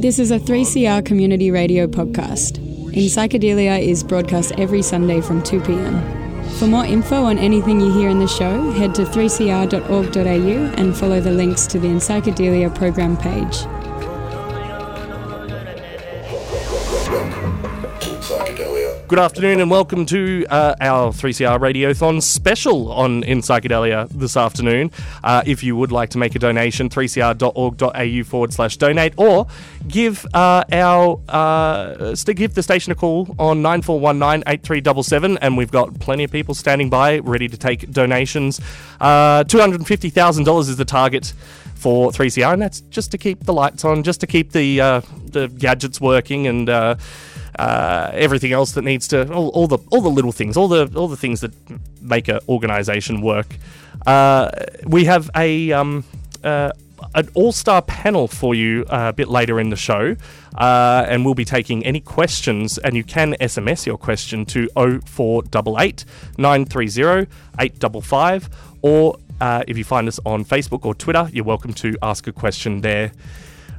This is a 3CR community radio podcast. In Psychedelia is broadcast every Sunday from 2 pm. For more info on anything you hear in the show, head to 3cr.org.au and follow the links to the In Psychedelia program page. Good afternoon and welcome to uh, our 3CR Radiothon special on In Psychedelia this afternoon. Uh, if you would like to make a donation, 3cr.org.au forward slash donate or give uh, our uh, st- give the station a call on 9419 8377 and we've got plenty of people standing by ready to take donations. Uh, $250,000 is the target for 3CR, and that's just to keep the lights on, just to keep the uh, the gadgets working, and uh, everything else that needs to all, all, the all the little things, all the all the things that make an organisation work. Uh, we have a um, uh, an all star panel for you uh, a bit later in the show, uh, and we'll be taking any questions. And you can SMS your question to 0488 930 855, or uh, if you find us on Facebook or Twitter, you're welcome to ask a question there.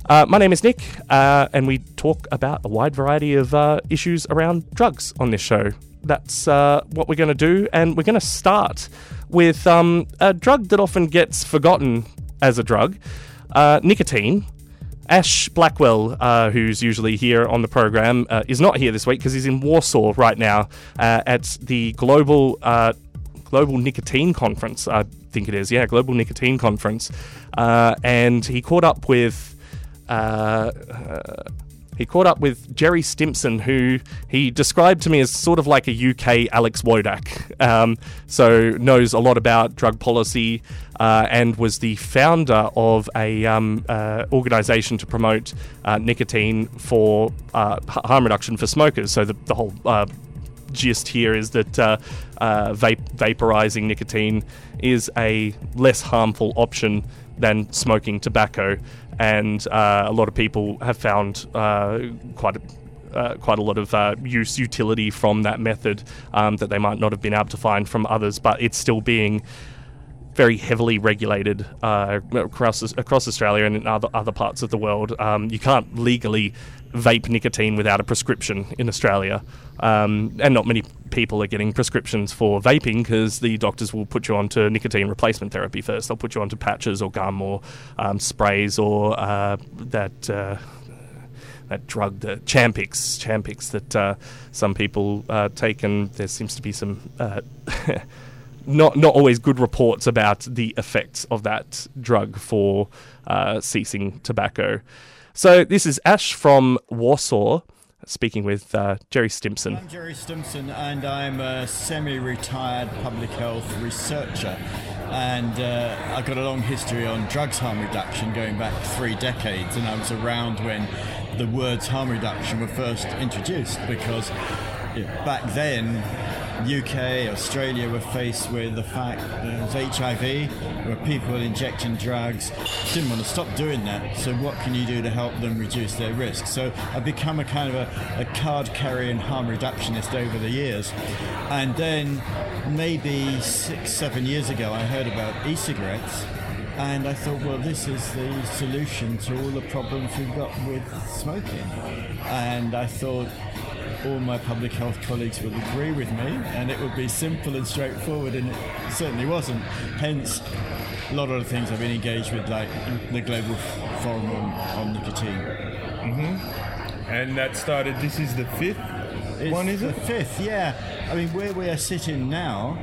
Uh, my name is Nick, uh, and we talk about a wide variety of uh, issues around drugs on this show. That's uh, what we're going to do, and we're going to start with um, a drug that often gets forgotten as a drug uh, nicotine. Ash Blackwell, uh, who's usually here on the program, uh, is not here this week because he's in Warsaw right now uh, at the Global uh, Global Nicotine Conference. I think it is, yeah, Global Nicotine Conference, and he caught up with. Uh, uh, he caught up with Gerry Stimson, who he described to me as sort of like a UK Alex Wodak. Um, so knows a lot about drug policy uh, and was the founder of a um, uh, organisation to promote uh, nicotine for uh, harm reduction for smokers. So the, the whole gist here is that uh, uh, vaporizing nicotine is a less harmful option than smoking tobacco, and uh, a lot of people have found uh, quite a uh, quite a lot of uh, use utility from that method um, that they might not have been able to find from others, but it's still being very heavily regulated uh, across across Australia and in other other parts of the world. Um, you can't legally vape nicotine without a prescription in Australia, um, and not many people are getting prescriptions for vaping because the doctors will put you onto nicotine replacement therapy first. They'll put you onto patches or gum or um, sprays or uh, that. Uh, that drug, the Champix, Champix that uh, some people uh, take, and there seems to be some uh, not not always good reports about the effects of that drug for uh, ceasing tobacco. So this is Ash from Warsaw speaking with uh, Gerry Stimson. I'm Gerry Stimson, and I'm a semi-retired public health researcher. And uh, I've got a long history on drugs harm reduction, going back three decades. And I was around when the words harm reduction were first introduced, because back then UK, Australia were faced with the fact there was HIV, where people were injecting drugs, didn't want to stop doing that. So what can you do to help them reduce their risk? So I've become a kind of a, a card carrying harm reductionist over the years. And then maybe six, seven years ago, I heard about e-cigarettes. And I thought, well, this is the solution to all the problems we've got with smoking. And I thought, all my public health colleagues will agree with me, and it would be simple and straightforward, and it certainly wasn't. Hence, a lot of the things I've been engaged with, like the Global Forum on, on Nicotine. Mm-hmm. And that started, this is the fifth It's one, is the it? fifth, yeah. I mean, where we are sitting now,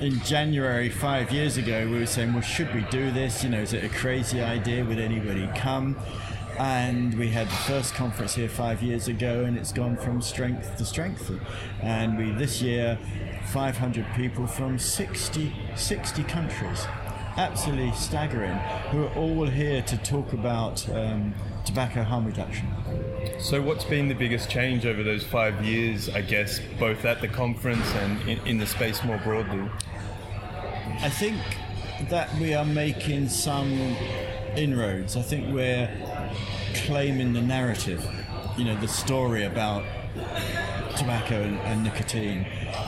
in January five years ago, we were saying, well, should we do this? You know, is it a crazy idea? Would anybody come? And we had the first conference here five years ago, and it's gone from strength to strength. And we this year, 500 people from 60, 60 countries. Absolutely staggering, who are all here to talk about um, tobacco harm reduction. So, what's been the biggest change over those five years, I guess, both at the conference and in, in the space more broadly? I think that we are making some inroads. I think we're claiming the narrative, you know, the story about tobacco and, and nicotine.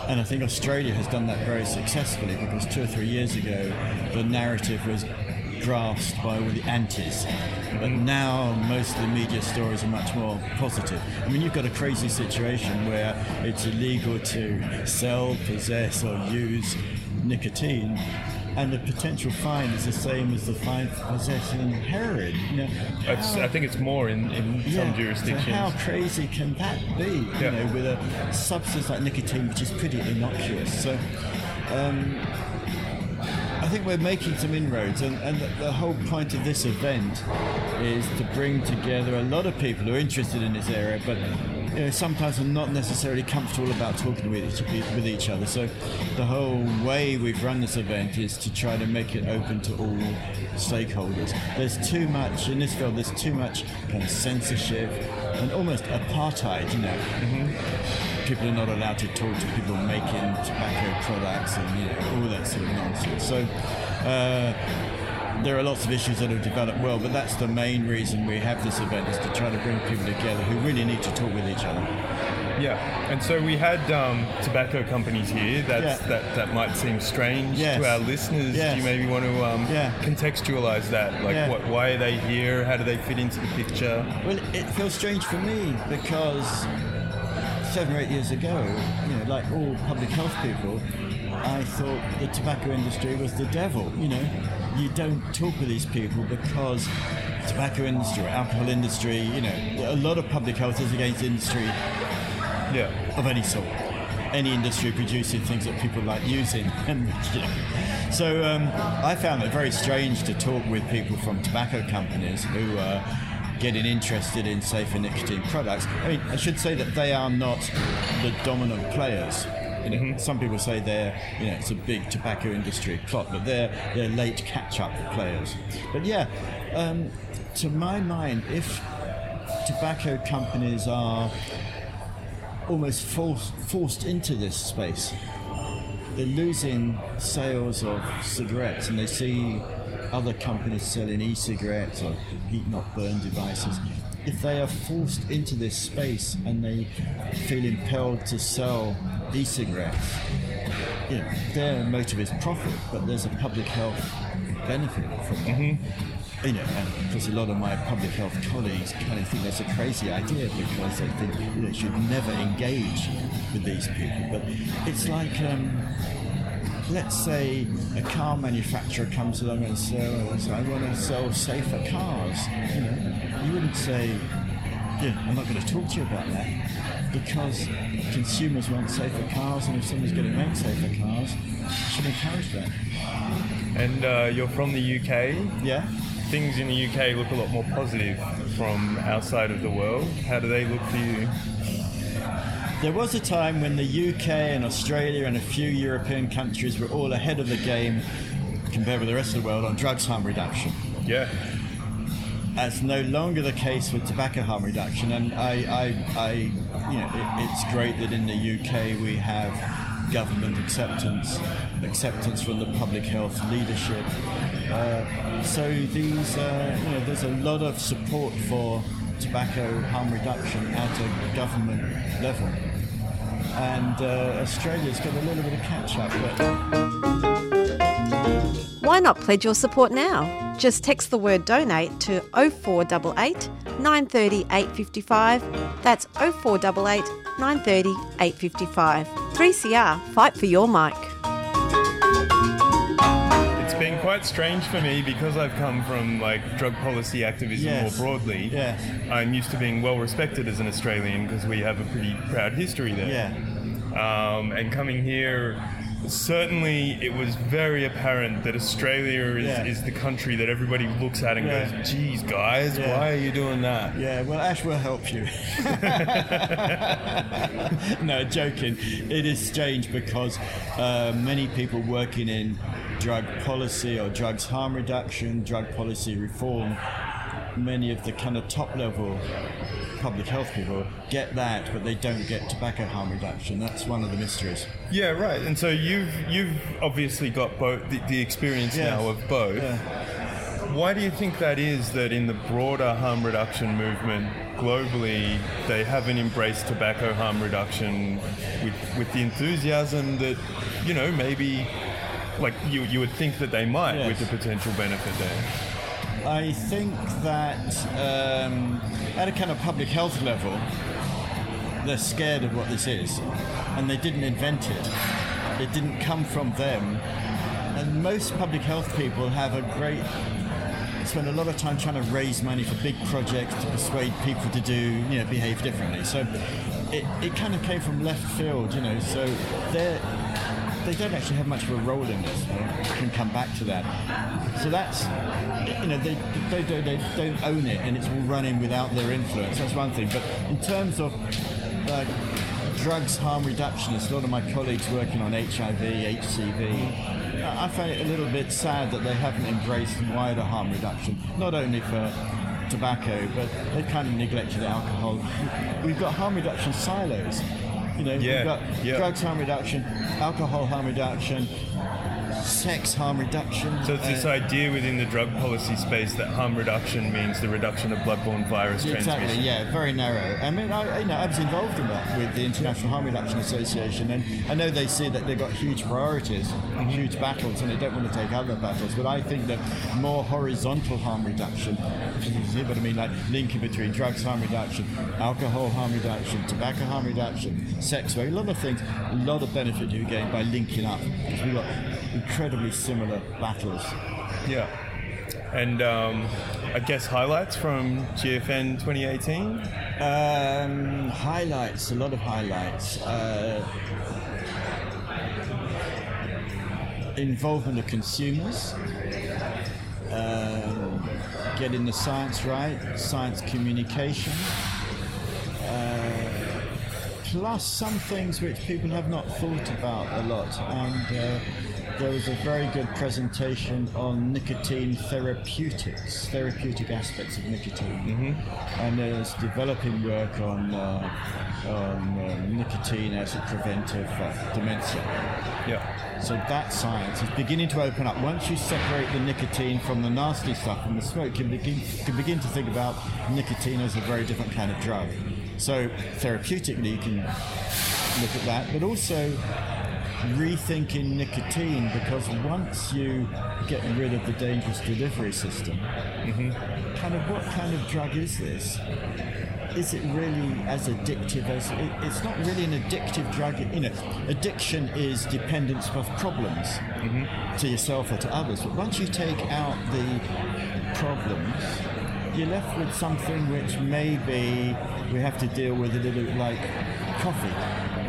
And I think Australia has done that very successfully because two or three years ago, the narrative was grasped by all the antis. But now most of the media stories are much more positive. I mean, you've got a crazy situation where it's illegal to sell, possess, or use nicotine. And the potential fine is the same as the fine for possessing heroin. You know, It's, I think it's more in, in some yeah, jurisdictions. So how crazy can that be? Yeah. You know, with a substance like nicotine, which is pretty innocuous. So. Um, I think we're making some inroads, and, and the, the whole point of this event is to bring together a lot of people who are interested in this area, but you know, sometimes are not necessarily comfortable about talking with each, with each other. So the whole way we've run this event is to try to make it open to all stakeholders. There's too much in this field. There's too much kind of censorship and almost apartheid. You know, people are not allowed to talk to people making tobacco products and you know all that sort of nonsense. So. Uh, there are lots of issues that have developed well, but that's the main reason we have this event is to try to bring people together who really need to talk with each other. Yeah, and so we had um, tobacco companies here. That's, Yeah. that that might seem strange Yes. to our listeners. Yes. Do you maybe want to um, Yeah. contextualize that? Like, Yeah. what, why are they here? How do they fit into the picture? Well, it feels strange for me because seven or eight years ago, you know, like all public health people, I thought the tobacco industry was the devil. You know, you don't talk with these people because tobacco industry, alcohol industry, you know, a lot of public health is against industry Yeah. of any sort. Any industry producing things that people like using, and you know. so um, I found it very strange to talk with people from tobacco companies who are getting interested in safer nicotine products. I mean, I should say that they are not the dominant players. You know, some people say they're, you know, it's a big tobacco industry plot, but they're they're late catch-up players. But yeah, um, to my mind, if tobacco companies are almost forced, forced into this space. They're losing sales of cigarettes and they see other companies selling e-cigarettes or heat not burn devices. If they are forced into this space and they feel impelled to sell e-cigarettes, you know, their motive is profit, but there's a public health benefit from that. You know, and of course, a lot of my public health colleagues kind of think that's a crazy idea because they think you know, should never engage with these people. But it's like, um, let's say a car manufacturer comes along and says, "I want to sell safer cars." You know, you wouldn't say, "Yeah, I'm not going to talk to you about that," because consumers want safer cars, and if somebody's going to make safer cars, should encourage that. And uh, you're from the UK. Yeah. Things in the UK look a lot more positive from outside of the world. How do they look for you? There was a time when the UK and Australia and a few European countries were all ahead of the game compared with the rest of the world on drugs harm reduction. Yeah. That's no longer the case with tobacco harm reduction, and I, I, I you know, it, it's great that in the UK we have government acceptance, acceptance from the public health leadership. Uh, so these, uh, you know, there's a lot of support for tobacco harm reduction at a government level, and uh, Australia's got a little bit of catch up, but. Why not pledge your support now? Just text the word donate to 0488 930 855. That's 0488 930 855. 3CR, fight for your mic. It's been quite strange for me because I've come from like drug policy activism Yes. more broadly. Yes. I'm used to being well respected as an Australian because we have a pretty proud history there. Yeah. Um, and coming here, certainly it was very apparent that Australia is, Yeah. is the country that everybody looks at and Yeah. goes, geez, guys, Yeah. why are you doing that? Yeah, well, Ash will help you. no, joking. It is strange because uh, many people working in drug policy or drugs harm reduction, drug policy reform, many of the kind of top level public health people get that, but they don't get tobacco harm reduction. That's one of the mysteries. Yeah, right. And so you've you've obviously got both the, the experience Yes. now of both. Yeah. Why do you think that is that in the broader harm reduction movement globally, they haven't embraced tobacco harm reduction with, with the enthusiasm that, you know, maybe like you you would think that they might Yes. with the potential benefit there. I think that um, at a kind of public health level, they're scared of what this is, and they didn't invent it. It didn't come from them, and most public health people have a great spend a lot of time trying to raise money for big projects to persuade people to do, you know, behave differently. So it, it kind of came from left field, you know. So they're they don't actually have much of a role in this. We can come back to that. So that's, you know, they, they, don't, they don't own it and it's all running without their influence. That's one thing. But in terms of like drugs harm reductionists, a lot of my colleagues working on HIV, HCV, I find it a little bit sad that they haven't embraced wider harm reduction, not only for tobacco, but they've kind of neglected alcohol. We've got harm reduction silos. You know, Yeah, we've got yeah. drugs harm reduction, alcohol harm reduction, sex harm reduction. So it's this uh, idea within the drug policy space that harm reduction means the reduction of bloodborne virus Exactly. transmission. Yeah, very narrow. I mean, I, you know, I was involved in that with the International Harm Reduction Association, and I know they see that they've got huge priorities, Mm-hmm. huge battles, and they don't want to take other battles. But I think that more horizontal harm reduction, you see what I mean, like linking between drugs harm reduction, alcohol harm reduction, tobacco harm reduction, sex work, a lot of things, a lot of benefit you gain by linking up because got incredibly similar battles. Yeah. And um, I guess highlights from GFN 2018. Um, highlights, a lot of highlights. Uh, involvement of consumers, um, getting the science right, science communication, uh, plus some things which people have not thought about a lot. And uh, there was a very good presentation on nicotine therapeutics, therapeutic aspects of nicotine. And there's developing work on, uh, on uh, nicotine as a preventive of dementia. Yeah. So that science is beginning to open up. Once you separate the nicotine from the nasty stuff from the smoke, you begin, can begin to think about nicotine as a very different kind of drug. So therapeutically, you can look at that, but also rethinking nicotine because once you get rid of the dangerous delivery system, mm-hmm. kind of what kind of drug is this? Is it really as addictive as it, it's not really an addictive drug? You know, addiction is dependence of problems mm-hmm. to yourself or to others. But once you take out the problems, you're left with something which maybe we have to deal with a little bit like coffee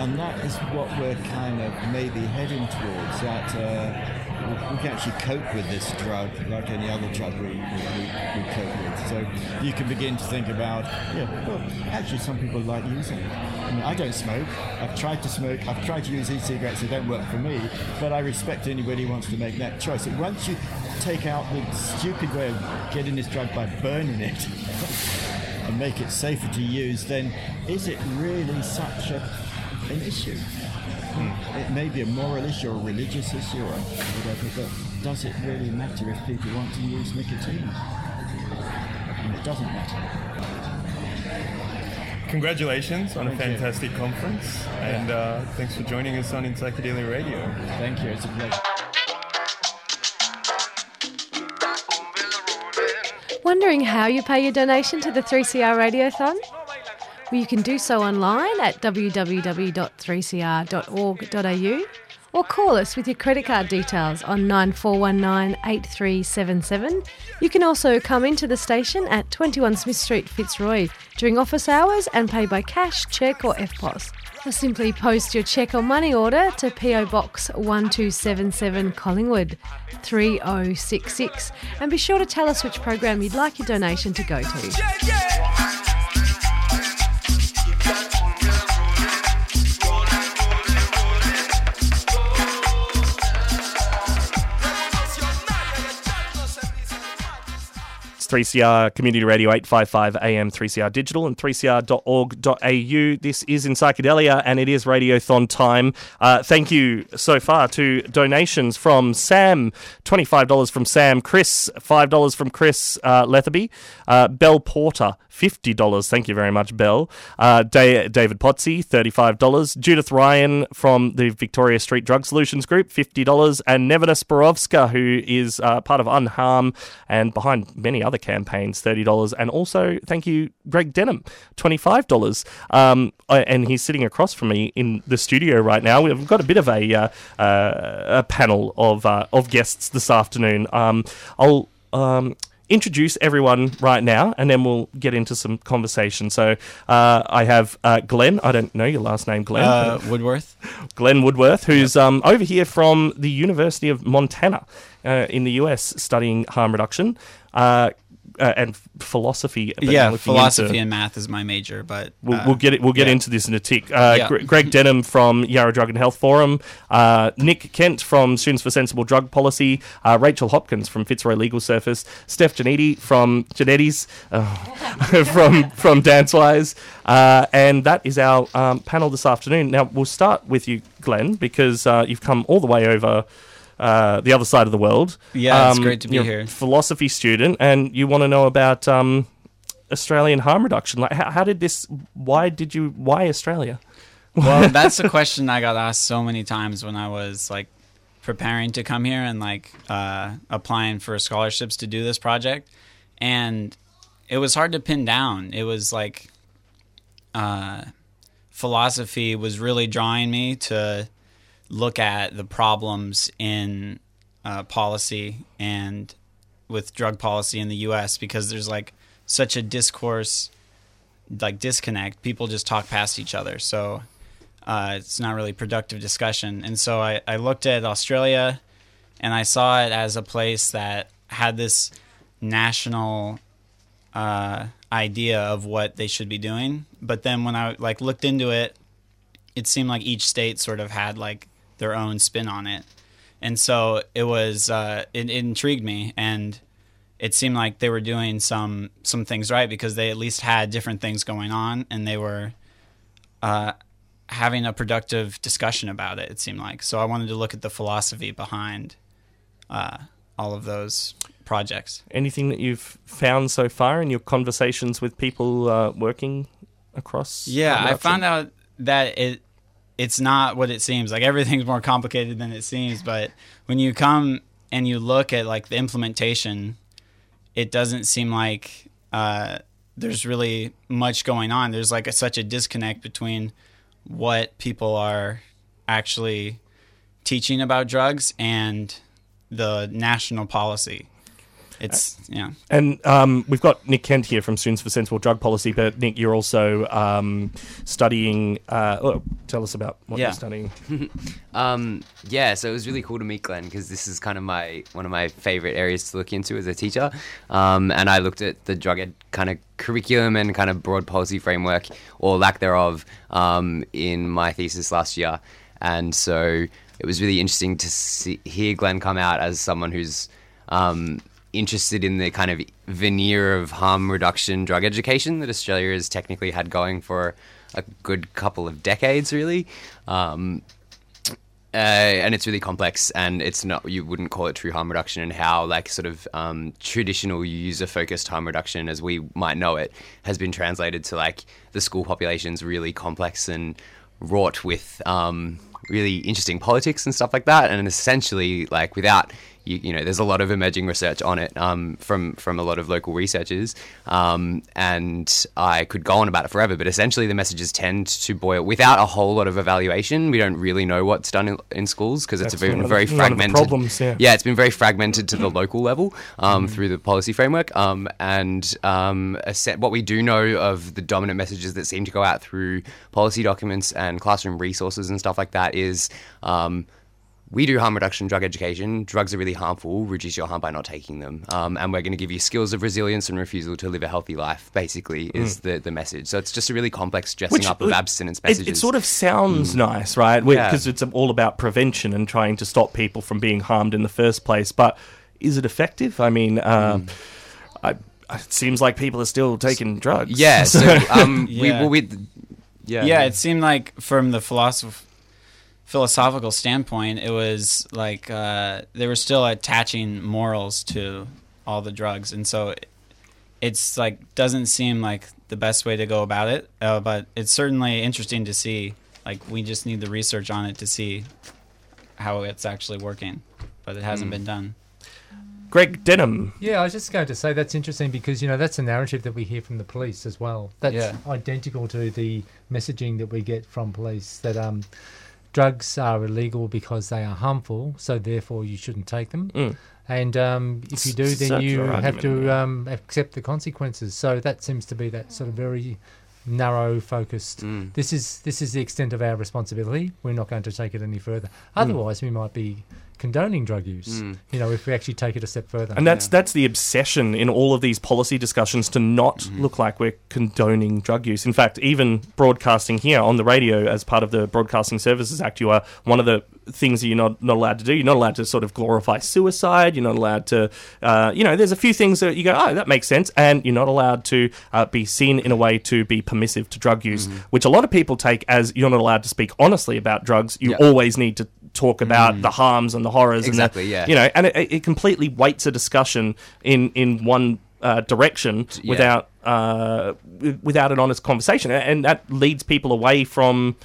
and that is what we're kind of maybe heading towards. That uh, we- can actually cope with this drug like any other drug we, we, we, we cope with. So you can begin to think about, yeah, well, actually some people like using it. I mean, I don't smoke. I've tried to smoke. I've tried to use e-cigarettes. They don't work for me. But I respect anybody who wants to make that choice. And once you take out the stupid way of getting this drug by burning it. and make it safer to use, then is it really such a, an issue? It may be a moral issue or a religious issue or whatever, but does it really matter if people want to use nicotine? And it doesn't matter. Congratulations on a Thank you. fantastic conference, and uh, thanks for joining us on In Psychedelia Radio. Thank you, it's a pleasure. Wondering how you pay your donation to the 3CR Radiothon? Well, you can do so online at www.3cr.org.au or call us with your credit card details on 9419 8377. You can also come into the station at 21 Smith Street, Fitzroy during office hours and pay by cash, cheque, or EFTPOS. Or simply post your cheque or money order to PO Box 1277 Collingwood 3066 and be sure to tell us which program you'd like your donation to go to. 3CR Community Radio 855 AM 3CR Digital and 3cr.org.au. This is in Psychedelia and it is Radiothon time. Uh, thank you so far to donations from Sam, $25 from Sam, Chris, $5 from Chris uh, Letherby, uh, Bell Porter, $50. Thank you very much, Bell. Uh, da- David Potsy, $35. Judith Ryan from the Victoria Street Drug Solutions Group, $50. And Nevena Sporovska, who is uh, part of Unharm and behind many other campaigns, $30. And also, thank you, Greg Denham, $25. Um, and he's sitting across from me in the studio right now. We've got a bit of a, uh, uh, a panel of, uh, of guests this afternoon. Um, I'll. Um, introduce everyone right now, and then we'll get into some conversation. So uh, I have uh, Glenn. I don't know your last name, Glenn. Uh, Woodworth. Glenn Woodworth, who's yep. um, over here from the University of Montana uh, in the US studying harm reduction. Uh, and philosophy. Yeah, philosophy into, and math is my major, but uh, we'll, we'll, get it. We'll get yeah. into this in a tick. Uh, yeah. Greg Denham from Yarra Drug and Health Forum, uh, Nick Kent from Students for Sensible Drug Policy, uh, Rachel Hopkins from Fitzroy Legal Service, Steph Janetti from Janetti's uh, from from DanceWize, and that is our um, panel this afternoon. Now we'll start with you, Glenn, because you've come all the way over uh, the other side of the world. Yeah, um, it's great to be here. philosophy student, and you want to know about um, Australian harm reduction. Like, how, how, did this? Why did you? Why Australia? well, that's a question I got asked so many times when I was like preparing to come here and like uh, applying for scholarships to do this project, and it was hard to pin down. It was like uh, philosophy was really drawing me to look at the problems in uh, policy and with drug policy in the U.S. because there's like such a discourse, like disconnect. People just talk past each other, so uh, it's not really productive discussion. And so I, I looked at Australia, and I saw it as a place that had this national uh, idea of what they should be doing. But then when I like looked into it, it seemed like each state sort of had like their own spin on it. And so it was uh, it, it intrigued me and it seemed like they were doing some some things right because they at least had different things going on and they were uh, having a productive discussion about it. It seemed like so. I wanted to look at the philosophy behind uh, all of those projects. Anything that you've found so far in your conversations with people uh, working across? Yeah, I found out that it it's not what it seems. Like everything's more complicated than it seems. But when you come and you look at like the implementation, it doesn't seem like uh, there's really much going on. There's like a, such a disconnect between what people are actually teaching about drugs and the national policy. It's yeah. And um, we've got Nick Kent here from Students for Sensible Drug Policy. But Nick, you're also um, studying. Uh, oh, tell us about what yeah. you're studying. um, yeah, so it was really cool to meet Glenn because this is kind of my one of my favorite areas to look into as a teacher. Um, and I looked at the drug ed kind of curriculum and kind of broad policy framework or lack thereof um, in my thesis last year. And so it was really interesting to see, hear Glenn come out as someone who's um, interested in the kind of veneer of harm reduction drug education that Australia has technically had going for a good couple of decades, really. Um, uh, and it's really complex, and it's not you wouldn't call it true harm reduction, and how like sort of um, traditional user focused harm reduction, as we might know it, has been translated to like the school population's really complex and wrought with um, really interesting politics and stuff like that, and essentially like without you, you know, there's a lot of emerging research on it um, from from a lot of local researchers, um, and I could go on about it forever. But essentially, the messages tend to boil without a whole lot of evaluation. We don't really know what's done in, in schools because it's been very fragmented. Problems, yeah. yeah. it's been very fragmented to the local level um, mm. through the policy framework. Um, and um, set, what we do know of the dominant messages that seem to go out through policy documents and classroom resources and stuff like that is um, we do harm reduction drug education. Drugs are really harmful. Reduce your harm by not taking them. Um, and we're going to give you skills of resilience and refusal to live a healthy life, basically, is mm. the, the message. So it's just a really complex dressing Which, up of abstinence messages. It, it sort of sounds mm. nice, right? Because yeah. it's all about prevention and trying to stop people from being harmed in the first place. But is it effective? I mean, uh, mm. I, it seems like people are still taking drugs. Yeah. So um, we, Yeah. well, we, yeah. yeah, it seemed like from the philosoph- philosophical standpoint, it was like uh, they were still attaching morals to all the drugs, and so it, it's like doesn't seem like the best way to go about it. Uh, but it's certainly interesting to see. Like we just need the research on it to see how it's actually working, but it hasn't been done. Greg Denham. Yeah, I was just going to say that's interesting because you know that's a narrative that we hear from the police as well. That's Yeah. identical to the messaging that we get from police that um, drugs are illegal because they are harmful, so therefore you shouldn't take them. Mm. And um, if you do, then Circular you have argument, to yeah. um, accept the consequences. So that seems to be that sort of very narrow focused. Mm. This is this is the extent of our responsibility. We're not going to take it any further. Otherwise, we might be condoning drug use. Mm. You know, if we actually take it a step further. And that's that's the obsession in all of these policy discussions to not Mm-hmm. look like we're condoning drug use. In fact, even broadcasting here on the radio as part of the Broadcasting Services Act, you are one of the things that you're not, not allowed to do. You're not allowed to sort of glorify suicide. You're not allowed to, uh, you know, there's a few things that you go, oh, that makes sense. And you're not allowed to uh, be seen in a way to be permissive to drug use, Mm-hmm. which a lot of people take as you're not allowed to speak honestly about drugs. You Yeah. always need to talk about the harms and the horrors Exactly, and the, yeah. you know and it, it completely weights a discussion in in one uh, direction Yeah. without uh, without an honest conversation, and that leads people away from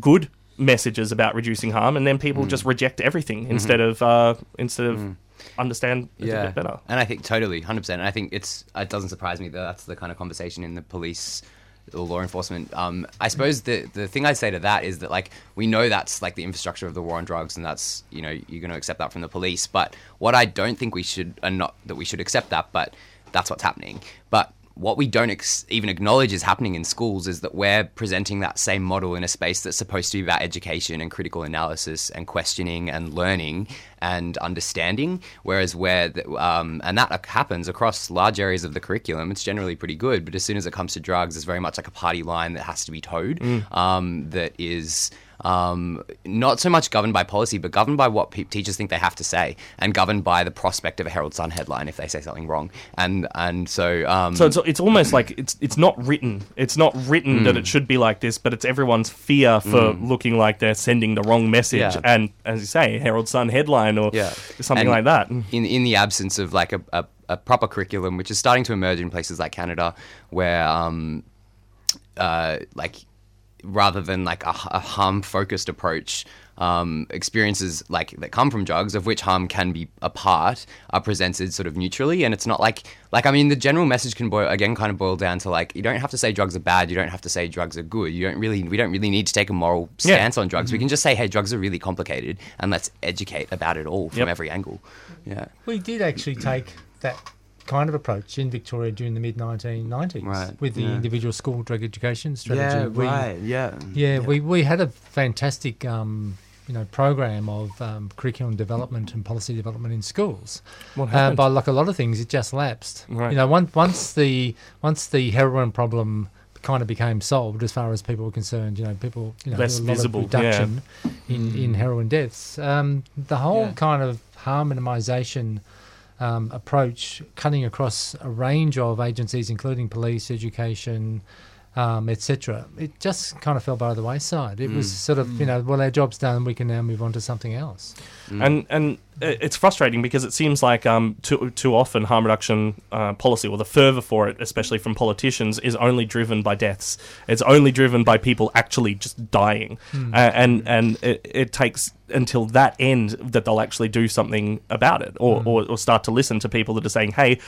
good messages about reducing harm, and then people Mm. just reject everything Mm-hmm. instead of uh, instead of understand it a bit better. And I think totally, hundred percent. And I think it's it doesn't surprise me that that's the kind of conversation in the police or law enforcement. Um, I suppose the the thing I'd say to that is that like we know that's like the infrastructure of the war on drugs, and that's you know you're going to accept that from the police. But what I don't think we should, and not that we should accept that, but that's what's happening. But what we don't ex- even acknowledge is happening in schools is that we're presenting that same model in a space that's supposed to be about education and critical analysis and questioning and learning and understanding. Whereas where the, um, and that happens across large areas of the curriculum, it's generally pretty good. But as soon as it comes to drugs, it's very much like a party line that has to be towed. Um, that is um, not so much governed by policy, but governed by what pe- teachers think they have to say, and governed by the prospect of a Herald Sun headline if they say something wrong. And and so um, So it's, it's almost like it's it's not written. It's not written Mm. that it should be like this, but it's everyone's fear for looking like they're sending the wrong message. Yeah. And as you say, Herald Sun headline or Yeah. something And like that. in in the absence of like a, a, a proper curriculum, which is starting to emerge in places like Canada, where um, uh, like rather than like a, a harm focused approach. Um, experiences like that come from drugs, of which harm can be a part, are presented sort of neutrally, and it's not like like I mean the general message can boil again kind of boil down to like you don't have to say drugs are bad, you don't have to say drugs are good, you don't really we don't really need to take a moral Yeah. stance on drugs. We can just say hey drugs are really complicated, and let's educate about it all from Yep. every angle. Yeah. We did actually take that kind of approach in Victoria during the mid 1990s Right, with the yeah. individual school drug education strategy. Yeah, We- Yeah. Yeah, we, we had a fantastic um, you know program of um, curriculum development and policy development in schools. What happened? but like a lot of things, it just lapsed. Right. You know, once once the once the heroin problem kind of became solved as far as people were concerned, you know, people you know Less there was a lot visible, of reduction in, in heroin deaths. Um, the whole Yeah. kind of harm minimisation um, approach, cutting across a range of agencies, including police, education, um, etc. It just kind of fell by the wayside. It was sort of, you know, well, our job's done, we can now move on to something else. and and i- it's frustrating because it seems like um, too too often harm reduction uh, policy or the fervor for it, especially from politicians, is only driven by deaths. It's only driven by people actually just dying, uh, and and it, it takes until that end that they'll actually do something about it or, or, or start to listen to people that are saying, "Hey,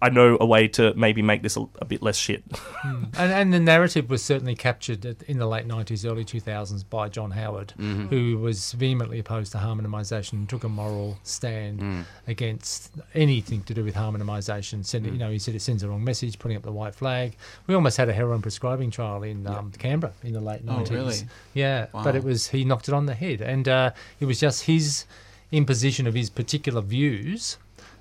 I- know a way to maybe make this a, a bit less shit." And, and the narrative was certainly captured in the late 90s, early 2000s by John Howard, who was vehemently opposed to harm minimisation and took a moral stand against anything to do with harm minimisation. Send, You know, he said it sends the wrong message, putting up the white flag. We almost had a heroin prescribing trial in um, Canberra in the late 90s. Oh, really? Yeah, but it was he knocked it on the head, and uh, it was just his imposition of his particular views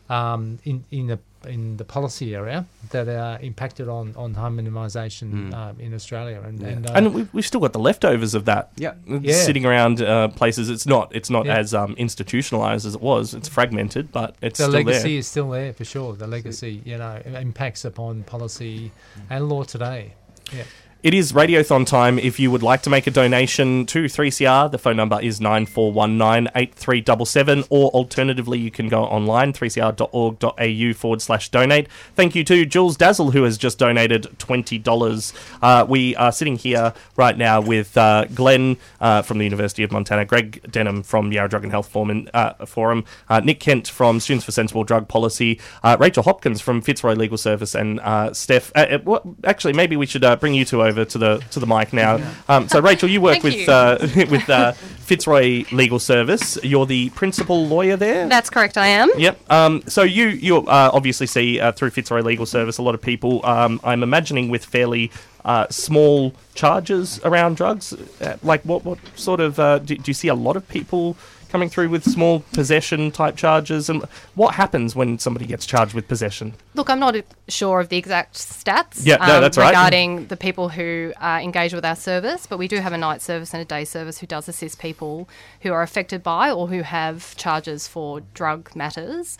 um, in in the in the policy area that are impacted on on harm minimisation um, in Australia, and and, uh, And we, we've still got the leftovers of that Yeah. Yeah. sitting around uh, places. It's not it's not Yeah. as um, institutionalized as it was. It's fragmented, but it's the still legacy there. is still there for sure. The legacy, you know, impacts upon policy and law today. Yeah. It is Radiothon time. If you would like to make a donation to 3CR, the phone number is 94198377, or alternatively, you can go online, 3cr.org.au forward slash donate. Thank you to Jules Dazzle, who has just donated $20. Uh, we are sitting here right now with uh, Glenn uh, from the University of Montana, Greg Denham from Yarra Drug and Health Forum, uh, Forum uh, Nick Kent from Students for Sensible Drug Policy, uh, Rachel Hopkins from Fitzroy Legal Service, and Steph. Uh, actually, maybe we should bring you two over to the to the mic now. Um, so, Rachel, you work with you. uh, with uh, Fitzroy Legal Service. You're the principal lawyer there. That's correct, I am. Yep. Um, so you you uh, obviously see uh, through Fitzroy Legal Service a lot of people. Um, I'm imagining with fairly uh, small charges around drugs. Uh, like what what sort of uh, do, do you see a lot of people coming through with small possession type charges? And what happens when somebody gets charged with possession? Look, I'm not sure of the exact stats um, Yeah, no, that's right. regarding the people who uh, engage with our service, but we do have a night service and a day service who does assist people who are affected by or who have charges for drug matters.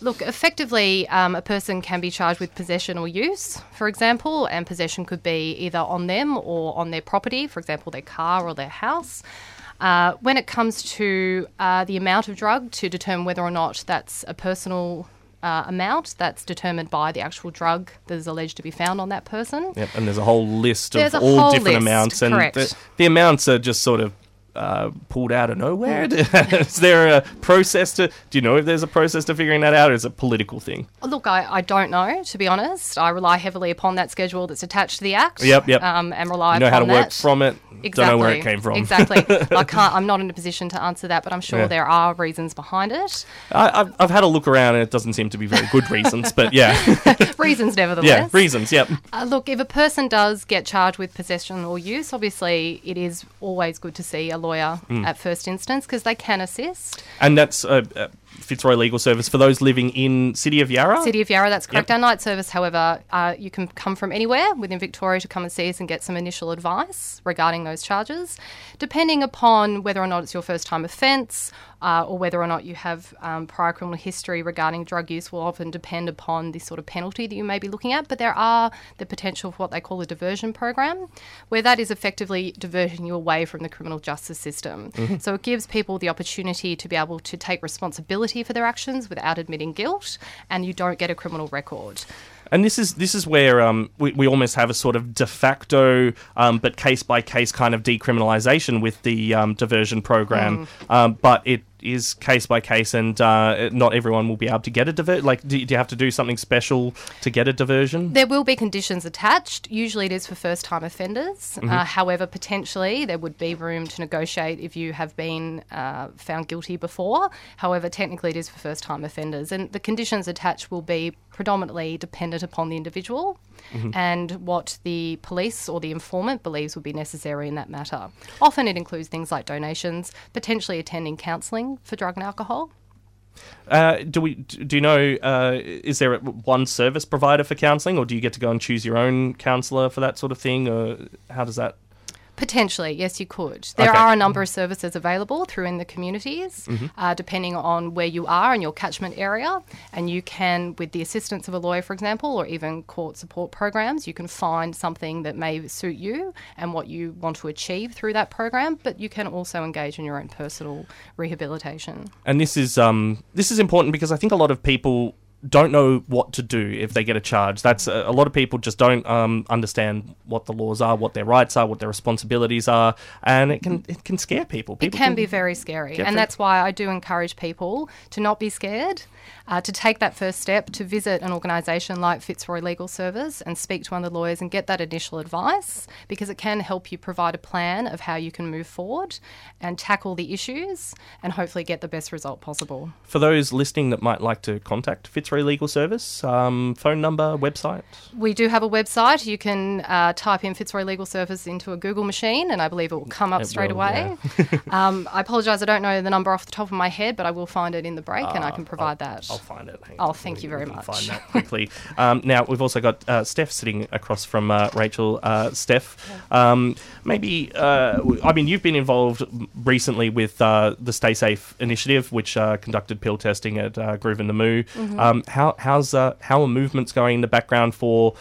Look, effectively, um, a person can be charged with possession or use, for example, and possession could be either on them or on their property, for example, their car or their house. Uh, when it comes to uh, the amount of drug to determine whether or not that's a personal uh, amount, that's determined by the actual drug that is alleged to be found on that person. Yep. And there's a whole list There's of a all different list, amounts, and the, the amounts are just sort of. Uh, pulled out of nowhere. is there a process to? Do you know if there's a process to figuring that out, or is it a political thing? Look, I, I don't know, to be honest. I rely heavily upon that schedule that's attached to the Act. Yep, yep. Um, and rely You know how to upon work from it. Exactly. Don't know where it came from. exactly. I can't. I'm not in a position to answer that, but I'm sure Yeah. there are reasons behind it. I, I've, I've had a look around, and it doesn't seem to be very good reasons. But yeah, reasons, nevertheless. yeah, reasons. Yep. Uh, look, if a person does get charged with possession or use, obviously it is always good to see a lawyer Mm. at first instance because they can assist. And that's uh, uh, Fitzroy Legal Service for those living in City of Yarra. City of Yarra, that's correct. Yep. Our night service, however, uh, you can come from anywhere within Victoria to come and see us and get some initial advice regarding those charges. Depending upon whether or not it's your first time offence uh, or whether or not you have um, prior criminal history regarding drug use, will often depend upon the sort of penalty that you may be looking at. But there are the potential for what they call a diversion program, where that is effectively diverting you away from the criminal justice system. Mm-hmm. So it gives people the opportunity to be able to take responsibility for their actions without admitting guilt, and you don't get a criminal record. And this is this is where um, we, we almost have a sort of de facto, um, but case by case kind of decriminalisation with the um, diversion program. Um, but it is case by case, and uh, not everyone will be able to get a divert. Like, do, do you have to do something special to get a diversion? There will be conditions attached. Usually, it is for first time offenders. Uh, however, potentially there would be room to negotiate if you have been uh, found guilty before. However, technically, it is for first time offenders. And the conditions attached will be predominantly dependent upon the individual and what the police or the informant believes would be necessary in that matter. Often, it includes things like donations, potentially attending counselling for drug and alcohol. Uh, do we? Do you know? Uh, is there one service provider for counselling, or do you get to go and choose your own counsellor for that sort of thing, or how does that? Potentially, yes, you could. There Okay. are a number of services available through in the communities, uh, depending on where you are in your catchment area. And you can, with the assistance of a lawyer, for example, or even court support programs, you can find something that may suit you and what you want to achieve through that program. But you can also engage in your own personal rehabilitation. And this is um this is important because I think a lot of people don't know what to do if they get a charge. That's a, a lot of people just don't um, understand what the laws are, what their rights are, what their responsibilities are, and it can it can scare people. It people can be very scary. And that's why I do encourage people to not be scared, uh, to take that first step, to visit an organisation like Fitzroy Legal Service and speak to one of the lawyers and get that initial advice because it can help you provide a plan of how you can move forward and tackle the issues and hopefully get the best result possible. For those listening that might like to contact Fitzroy Fitzroy Legal Service? Um, phone number, website? We do have a website. You can uh, type in Fitzroy Legal Service into a Google machine, and I believe it will come up It straight will, away. um, I apologise, I don't know the number off the top of my head, but I will find it in the break, and I can provide that. Ah, I'll find it. Hang Oh, on, thank we- you very much. Find that quickly. um, now we've also got uh, Steph sitting across from uh, Rachel. Uh, Steph, um, maybe uh, I mean you've been involved recently with uh, the Stay Safe initiative, which uh, conducted pill testing at uh, Groovin the Moo. Mm-hmm. Um, how how's uh, how are movements going in the background for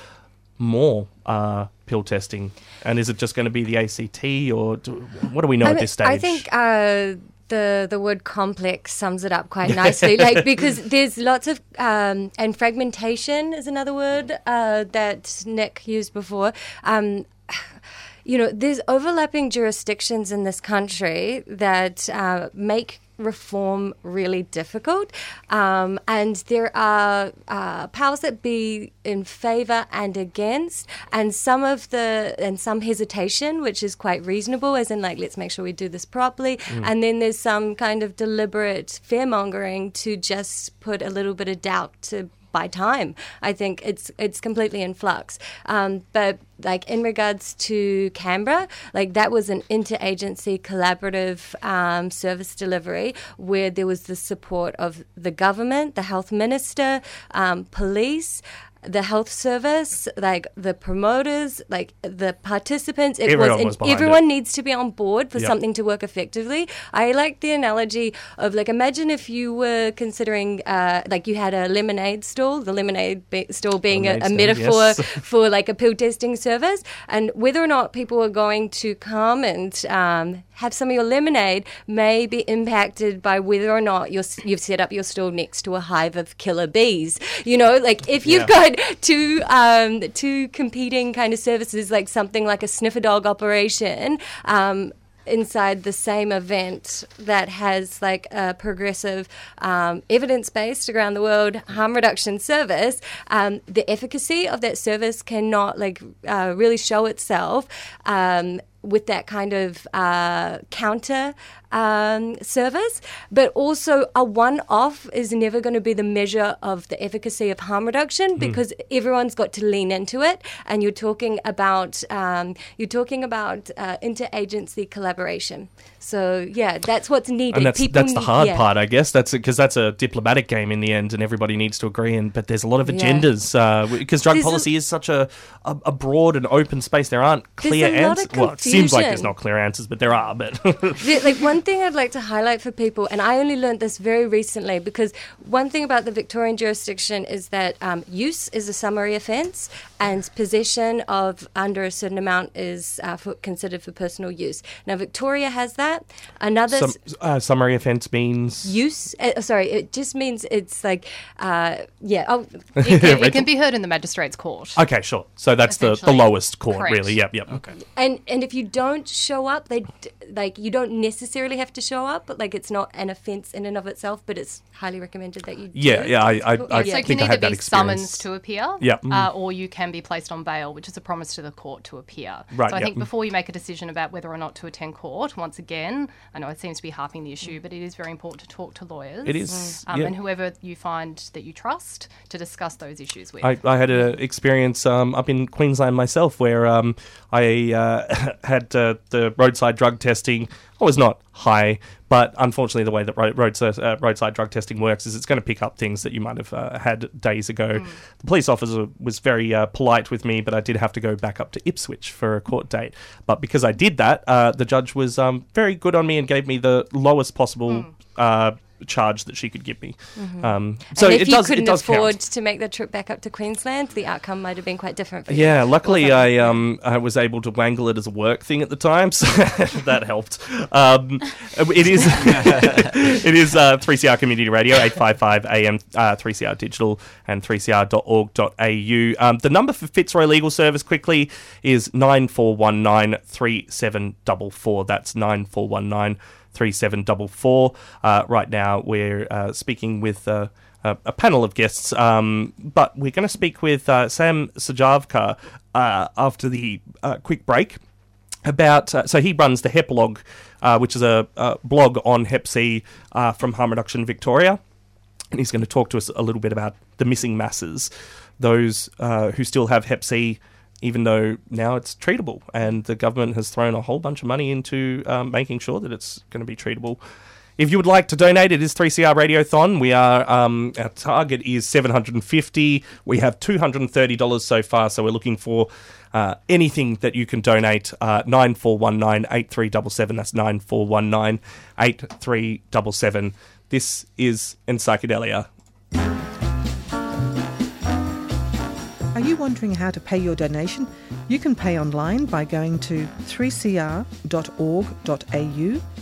more uh, pill testing? And is it just going to be the ACT, or do, what do we know I at this stage? I think uh, the the word complex sums it up quite nicely. like because there's lots of um, and fragmentation is another word uh, that Nick used before. Um, you know, there's overlapping jurisdictions in this country that uh, make reform really difficult. Um, and there are uh, powers that be in favor and against, and some of the, and some hesitation, which is quite reasonable, as in, like, let's make sure we do this properly. And then there's some kind of deliberate fear mongering to just put a little bit of doubt to by time. I think it's it's completely in flux. Um, but like in regards to Canberra, like that was an interagency collaborative um, service delivery where there was the support of the government, the health minister, um, police. The health service, like the promoters, like the participants, it Everyone was, was everyone it. needs to be on board for Yep. something to work effectively. I like the analogy of like imagine if you were considering uh, like you had a lemonade stall, the lemonade be- stall being a, a stand, metaphor yes. for like a pill testing service, and whether or not people are going to come and um, have some of your lemonade may be impacted by whether or not you're, you've set up your stall next to a hive of killer bees. You know, like if you've Yeah. got two um, two competing kind of services, like something like a sniffer dog operation. Um, inside the same event that has like a progressive um, evidence-based around the world harm reduction service um, the efficacy of that service cannot like uh, really show itself um, with that kind of uh, counter um, service, but also a one off is never going to be the measure of the efficacy of harm reduction because everyone's got to lean into it. And you're talking about um, you're talking about uh, interagency collaboration. So yeah, that's what's needed. and that's People that's the hard yeah. part, I guess. That's because that's a diplomatic game in the end, and everybody needs to agree. And but there's a lot of Yeah. agendas because drug There's a- policy is such a, a a broad and open space. There aren't clear answers. Well, seems like there's not clear answers, but there are. But like one thing I'd like to highlight for people, and I only learned this very recently because one thing about the Victorian jurisdiction is that um, use is a summary offence, and possession of under a certain amount is uh, for, considered for personal use. Now Victoria has that. Another some uh, summary offence means use, uh, sorry, it just means it's like, uh, yeah. Oh, It can, it can be heard in the magistrate's court. okay, sure. So that's the, the lowest court, Correct. really. Yep, yep. Okay. and and if you don't show up, they like you don't necessarily have to show up. But like it's not an offence in and of itself, but it's highly recommended that you. Yeah, do. yeah. I, I, I Yeah. so you can I either had that be experience. summons to appear, Yeah. uh, or you can be placed on bail, which is a promise to the court to appear. Right, So I yeah. think before you make a decision about whether or not to attend court, once again, I know it seems to be harping the issue, but it is very important to talk to lawyers. It is, um, yeah. and whoever you find that you trust to discuss those issues with. I, I had an experience um, up in Queensland myself where um, I uh, had uh, the roadside drug testing. I was not high, but unfortunately, the way that ro- roadside, uh, roadside drug testing works is it's going to pick up things that you might have uh, had days ago. The police officer was very uh, polite with me, but I did have to go back up to Ipswich for a court date. But because I did that, uh, the judge was um, very good on me and gave me the lowest possible. Uh, charge that she could give me. Um, so and if it you does. couldn't does count. afford to make the trip back up to Queensland, the outcome might have been quite different for you. Yeah, luckily I um I was able to wangle it as a work thing at the time, so that helped. Um, it is it is uh, 3CR Community Radio 855 AM uh, 3CR Digital and 3cr.org.au. Um, the number for Fitzroy Legal Service quickly is 9419 3744. That's 9419 3744. Uh, right now we're uh, speaking with uh, a, panel of guests, um, but we're going to speak with uh, Sam Sejavka uh, after the uh, quick break about. Uh, so he runs the Hepalog, uh, which is a, a blog on Hep C uh, from Harm Reduction Victoria. and he's going to talk to us a little bit about the missing masses, those who still have Hep C, even though now it's treatable, and the government has thrown a whole bunch of money into um, making sure that it's going to be treatable. If you would like to donate, it is 3CR Radiothon. We are um, our target is 750. We have $230 so far, so we're looking for uh, anything that you can donate. Uh, 9419 8377. That's 9419 8377. This is in you wondering how to pay your donation? You can pay online by going to 3cr.org.au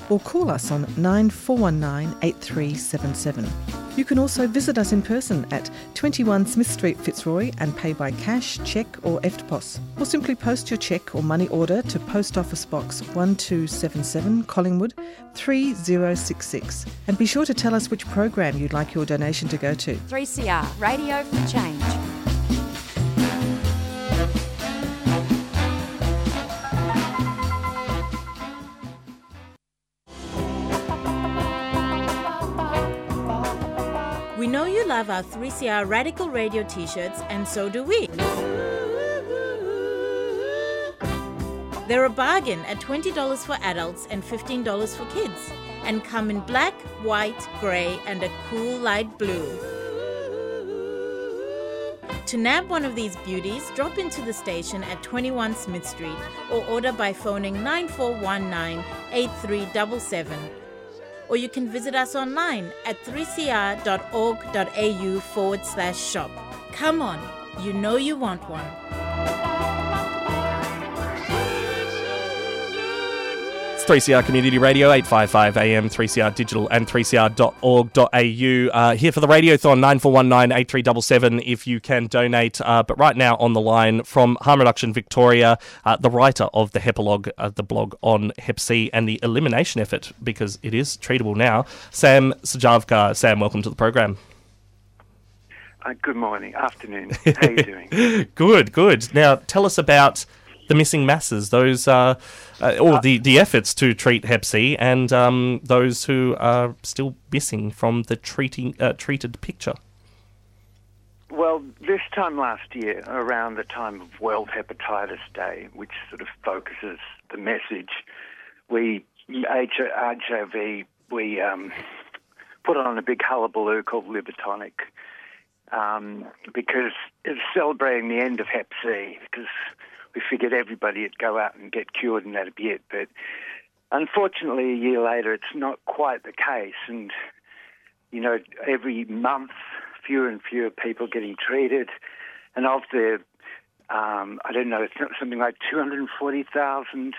or call us on 9419 8377. You can also visit us in person at 21 Smith Street, Fitzroy, and pay by cash, cheque, or EFTPOS. Or simply post your cheque or money order to Post Office Box 1277, Collingwood 3066. And be sure to tell us which program you'd like your donation to go to. 3CR, Radio for Change. Know you love our 3CR Radical Radio t shirts, and so do we. They're a bargain at $20 for adults and $15 for kids, and come in black, white, grey, and a cool light blue. To nab one of these beauties, drop into the station at 21 Smith Street or order by phoning 9419 8377 or you can visit us online at 3cr.org.au forward slash shop. Come on, you know you want one. It's 3CR Community Radio, 855 AM, 3CR Digital, and 3cr.org.au. Uh, here for the Radiothon, 9419 8377 if you can donate. Uh, but right now on the line from Harm Reduction Victoria, uh, the writer of the Hepalog, uh, the blog on Hep C and the elimination effort, because it is treatable now, Sam Sejavka. Sam, welcome to the program. Uh, good morning, afternoon. How are you doing? good, good. Now, tell us about the missing masses, those, uh, uh, or the, the efforts to treat Hep C, and um, those who are still missing from the treating uh, treated picture. Well, this time last year, around the time of World Hepatitis Day, which sort of focuses the message, we HRV we um, put on a big hullabaloo called Liver Tonic um, because it's celebrating the end of Hep C because we figured everybody would go out and get cured and that'd be it. But unfortunately, a year later, it's not quite the case. And, you know, every month, fewer and fewer people getting treated. And of the, um, I don't know, it's something like 240,000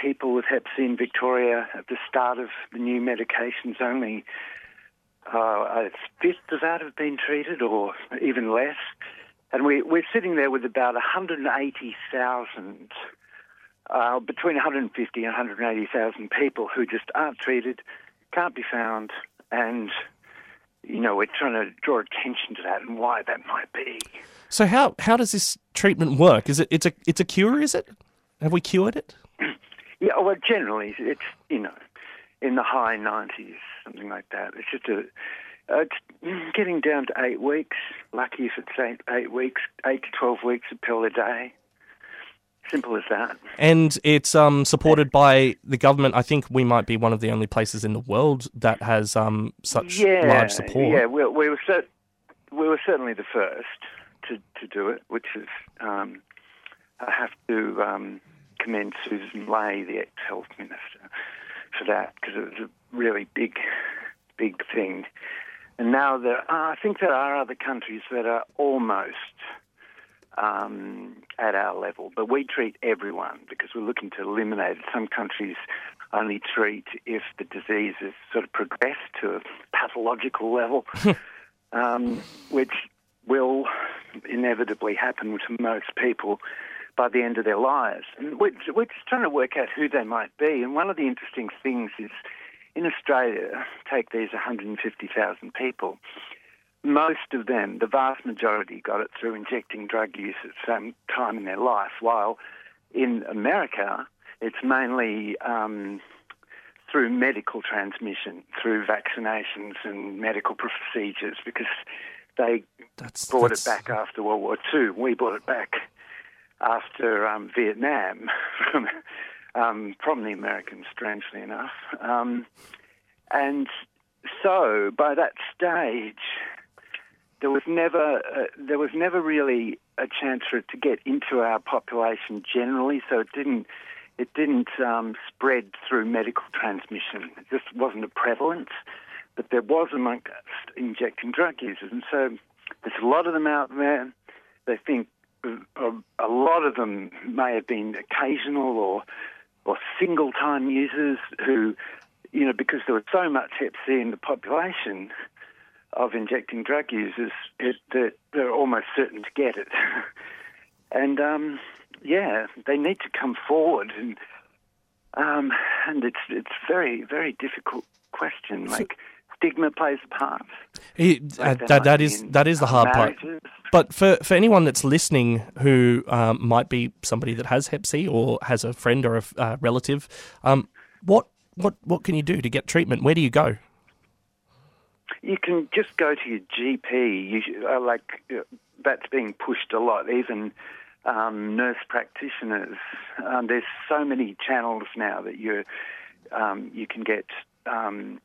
people with Hep C in Victoria at the start of the new medications only. Uh, a fifth of that have been treated, or even less. And we, we're sitting there with about 180,000, uh, between 150 and 180,000 people who just aren't treated, can't be found, and you know we're trying to draw attention to that and why that might be. So how how does this treatment work? Is it it's a it's a cure? Is it? Have we cured it? yeah. Well, generally it's you know in the high 90s, something like that. It's just a it's getting down to eight weeks. Lucky if it's eight, eight weeks, eight to 12 weeks, a pill a day. Simple as that. And it's um, supported by the government. I think we might be one of the only places in the world that has um, such yeah, large support. Yeah, we, we were cert- we were certainly the first to, to do it, which is um, I have to um, commend Sussan Ley, the ex-health minister, for that because it was a really big, big thing. And now there, are, I think there are other countries that are almost um, at our level, but we treat everyone because we're looking to eliminate it. Some countries only treat if the disease has sort of progressed to a pathological level, um, which will inevitably happen to most people by the end of their lives. And we're, we're just trying to work out who they might be. And one of the interesting things is in Australia, take these 150,000 people, most of them, the vast majority, got it through injecting drug use at some time in their life, while in America, it's mainly um, through medical transmission, through vaccinations and medical procedures, because they brought that's- it back after World War II. We brought it back after um, Vietnam from, um, from the Americans, strangely enough. Um, and so by that stage, there was never uh, there was never really a chance for it to get into our population generally. So it didn't it didn't um, spread through medical transmission. It just wasn't a prevalence, but there was amongst injecting drug users, and so there's a lot of them out there. They think uh, a lot of them may have been occasional or or single time users who, you know, because there was so much Hep C in the population of injecting drug users, it, that they're almost certain to get it. and um, yeah, they need to come forward, and um, and it's it's very very difficult question. Like stigma plays a part. It- uh, Like that, that is that is the hard part. But for, for anyone that's listening who um, might be somebody that has Hep C or has a friend or a uh, relative, um, what what what can you do to get treatment? Where do you go? You can just go to your GP. You, uh, like uh, that's being pushed a lot. Even um, nurse practitioners. Um, there's so many channels now that you um, you can get um,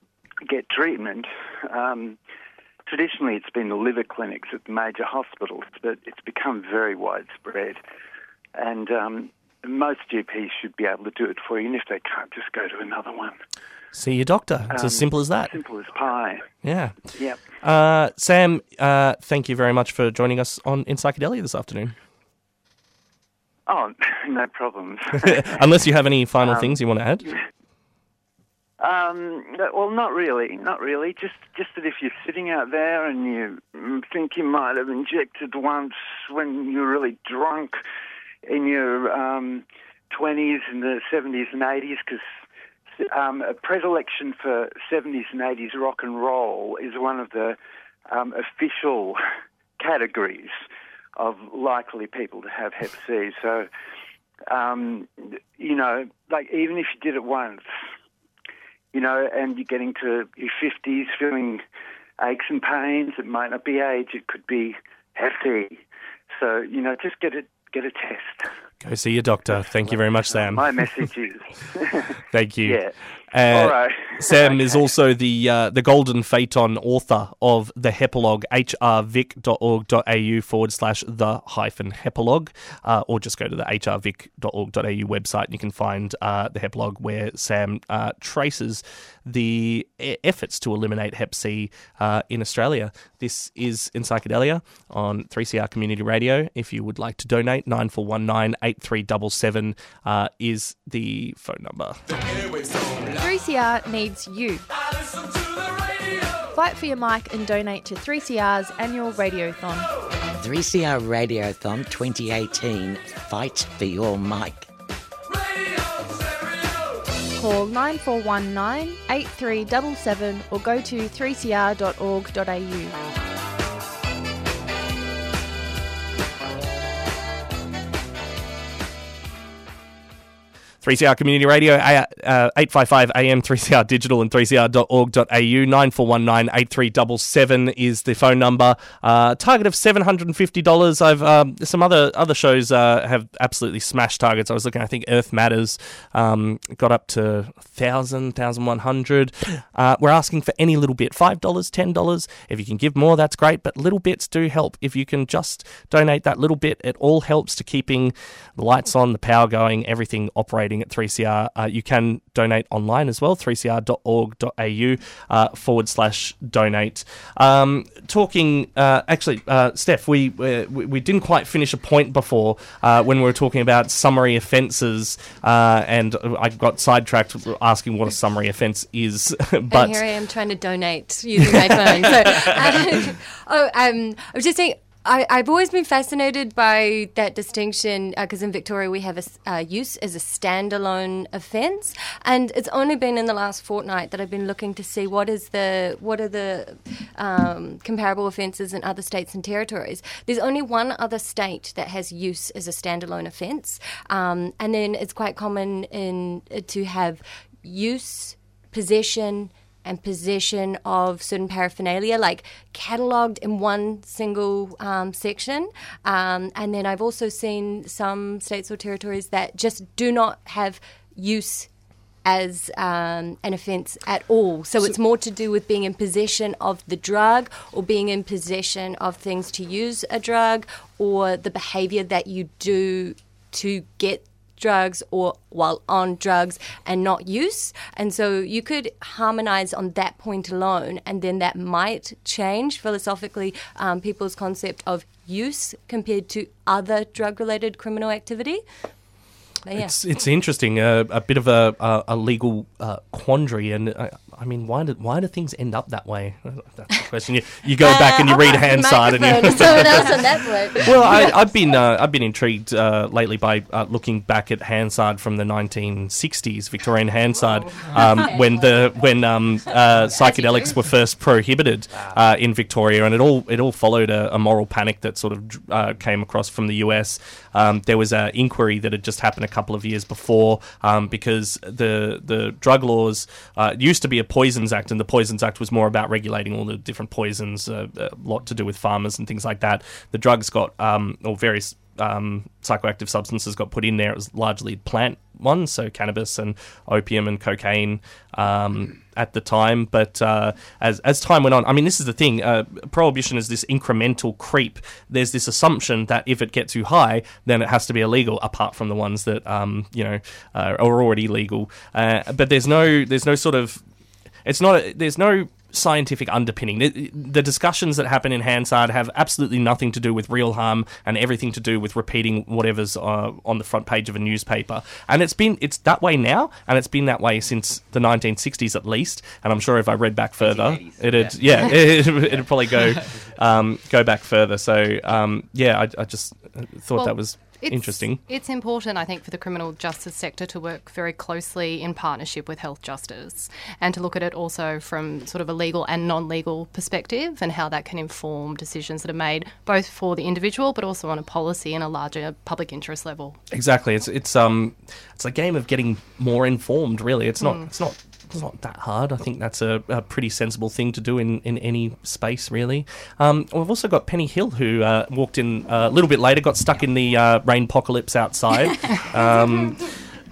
get treatment. Um, traditionally, it's been the liver clinics at major hospitals, but it's become very widespread. And um, most GPs should be able to do it for you, and if they can't, just go to another one. See your doctor. It's Um, as simple as that. Simple as pie. Yeah. Yep. Uh, Sam, uh, thank you very much for joining us on In Psychedelia this afternoon. Oh, no problems. Unless you have any final Um, things you want to add. Um, well, not really, not really. Just, just that if you're sitting out there and you think you might have injected once when you're really drunk in your um, 20s and the 70s and 80s, because um, a predilection for 70s and 80s rock and roll is one of the um, official categories of likely people to have Hep C. So, um, you know, like even if you did it once, you know, and you're getting to your 50s feeling aches and pains. It might not be age, it could be Hep C. So, you know, just get it, get a test. Go see your doctor. Thank you very much, Sam. My message is. Thank you. Yeah. Uh, All right. Sam is also the uh, the Golden Phaeton author of the Hepalog, hrvic.org.au forward slash the hyphen Hepalog, uh, or just go to the hrvic.org.au website and you can find uh, the Hepalog where Sam uh, traces the e- efforts to eliminate Hep C uh, in Australia. This is in Psychedelia on 3CR Community Radio. If you would like to donate, 9419 8377 uh, is the phone number. 3CR needs you. Fight for your mic and donate to 3CR's annual radiothon. 3CR Radiothon 2018 Fight for Your Mic. Call 9419 8377 or go to 3cr.org.au. 3CR Community Radio, uh, uh, 855 AM, 3CR Digital and 3CR.org.au. 9419 8377 is the phone number. Uh, target of $750. I've um, Some other other shows uh, have absolutely smashed targets. I was looking, I think Earth Matters um, got up to 1,000, 1,100. Uh, we're asking for any little bit $5, $10. If you can give more, that's great, but little bits do help. If you can just donate that little bit, it all helps to keeping the lights on, the power going, everything operating at 3CR. Uh, you can donate online as well, 3cr.org.au uh, forward slash donate. Um, talking, uh, actually, uh, Steph, we, we we didn't quite finish a point before uh, when we were talking about summary offences, uh, and I got sidetracked asking what a summary offence is. but and here I am trying to donate using my phone. So, um, oh, um, I was just saying. I, I've always been fascinated by that distinction because in Victoria we have a uh, use as a standalone offence, and it's only been in the last fortnight that I've been looking to see what is the what are the um, comparable offences in other states and territories. There's only one other state that has use as a standalone offence, um, and then it's quite common in to have use possession and possession of certain paraphernalia, like catalogued in one single um, section. Um, and then I've also seen some states or territories that just do not have use as um, an offence at all. So, it's more to do with being in possession of the drug or being in possession of things to use a drug or the behaviour that you do to get drugs or while on drugs and not use. And so you could harmonize on that point alone, and then that might change philosophically um, people's concept of use compared to other drug related criminal activity. Yeah. It's it's interesting, uh, a bit of a a, a legal uh, quandary, and uh, I mean, why do why do things end up that way? That's the question. You, you go back and you read Hansard, and you. someone else on that well, I, I've been uh, I've been intrigued uh, lately by uh, looking back at Hansard from the 1960s, Victorian Hansard, um, when the when um, uh, psychedelics were first prohibited uh, in Victoria, and it all it all followed a, a moral panic that sort of uh, came across from the US. Um, there was an inquiry that had just happened a couple of years before um, because the the drug laws uh, used to be a Poisons Act, and the Poisons Act was more about regulating all the different poisons, uh, a lot to do with farmers and things like that. The drugs got um, or various um, psychoactive substances got put in there. It was largely plant ones, so cannabis and opium and cocaine um, at the time. But uh, as as time went on, I mean, this is the thing: uh, prohibition is this incremental creep. There's this assumption that if it gets too high, then it has to be illegal. Apart from the ones that um, you know uh, are already legal, uh, but there's no there's no sort of it's not a, there's no scientific underpinning. The, the discussions that happen in Hansard have absolutely nothing to do with real harm and everything to do with repeating whatever's uh, on the front page of a newspaper. And it's been it's that way now, and it's been that way since the 1960s at least. And I'm sure if I read back further, it'd yeah, it, would probably go um, go back further. So um, yeah, I, I just thought Well, that was It's- interesting. It's important, I think, for the criminal justice sector to work very closely in partnership with health justice and to look at it also from sort of a legal and non legal perspective and how that can inform decisions that are made both for the individual but also on a policy and a larger public interest level. Exactly. It's it's um it's a game of getting more informed. Really, it's not Mm. it's not it's not that hard. I think that's a, a pretty sensible thing to do in, in any space, really. Um, we've also got Penny Hill, who uh, walked in uh, a little bit later, got stuck in the uh, rain apocalypse outside. um,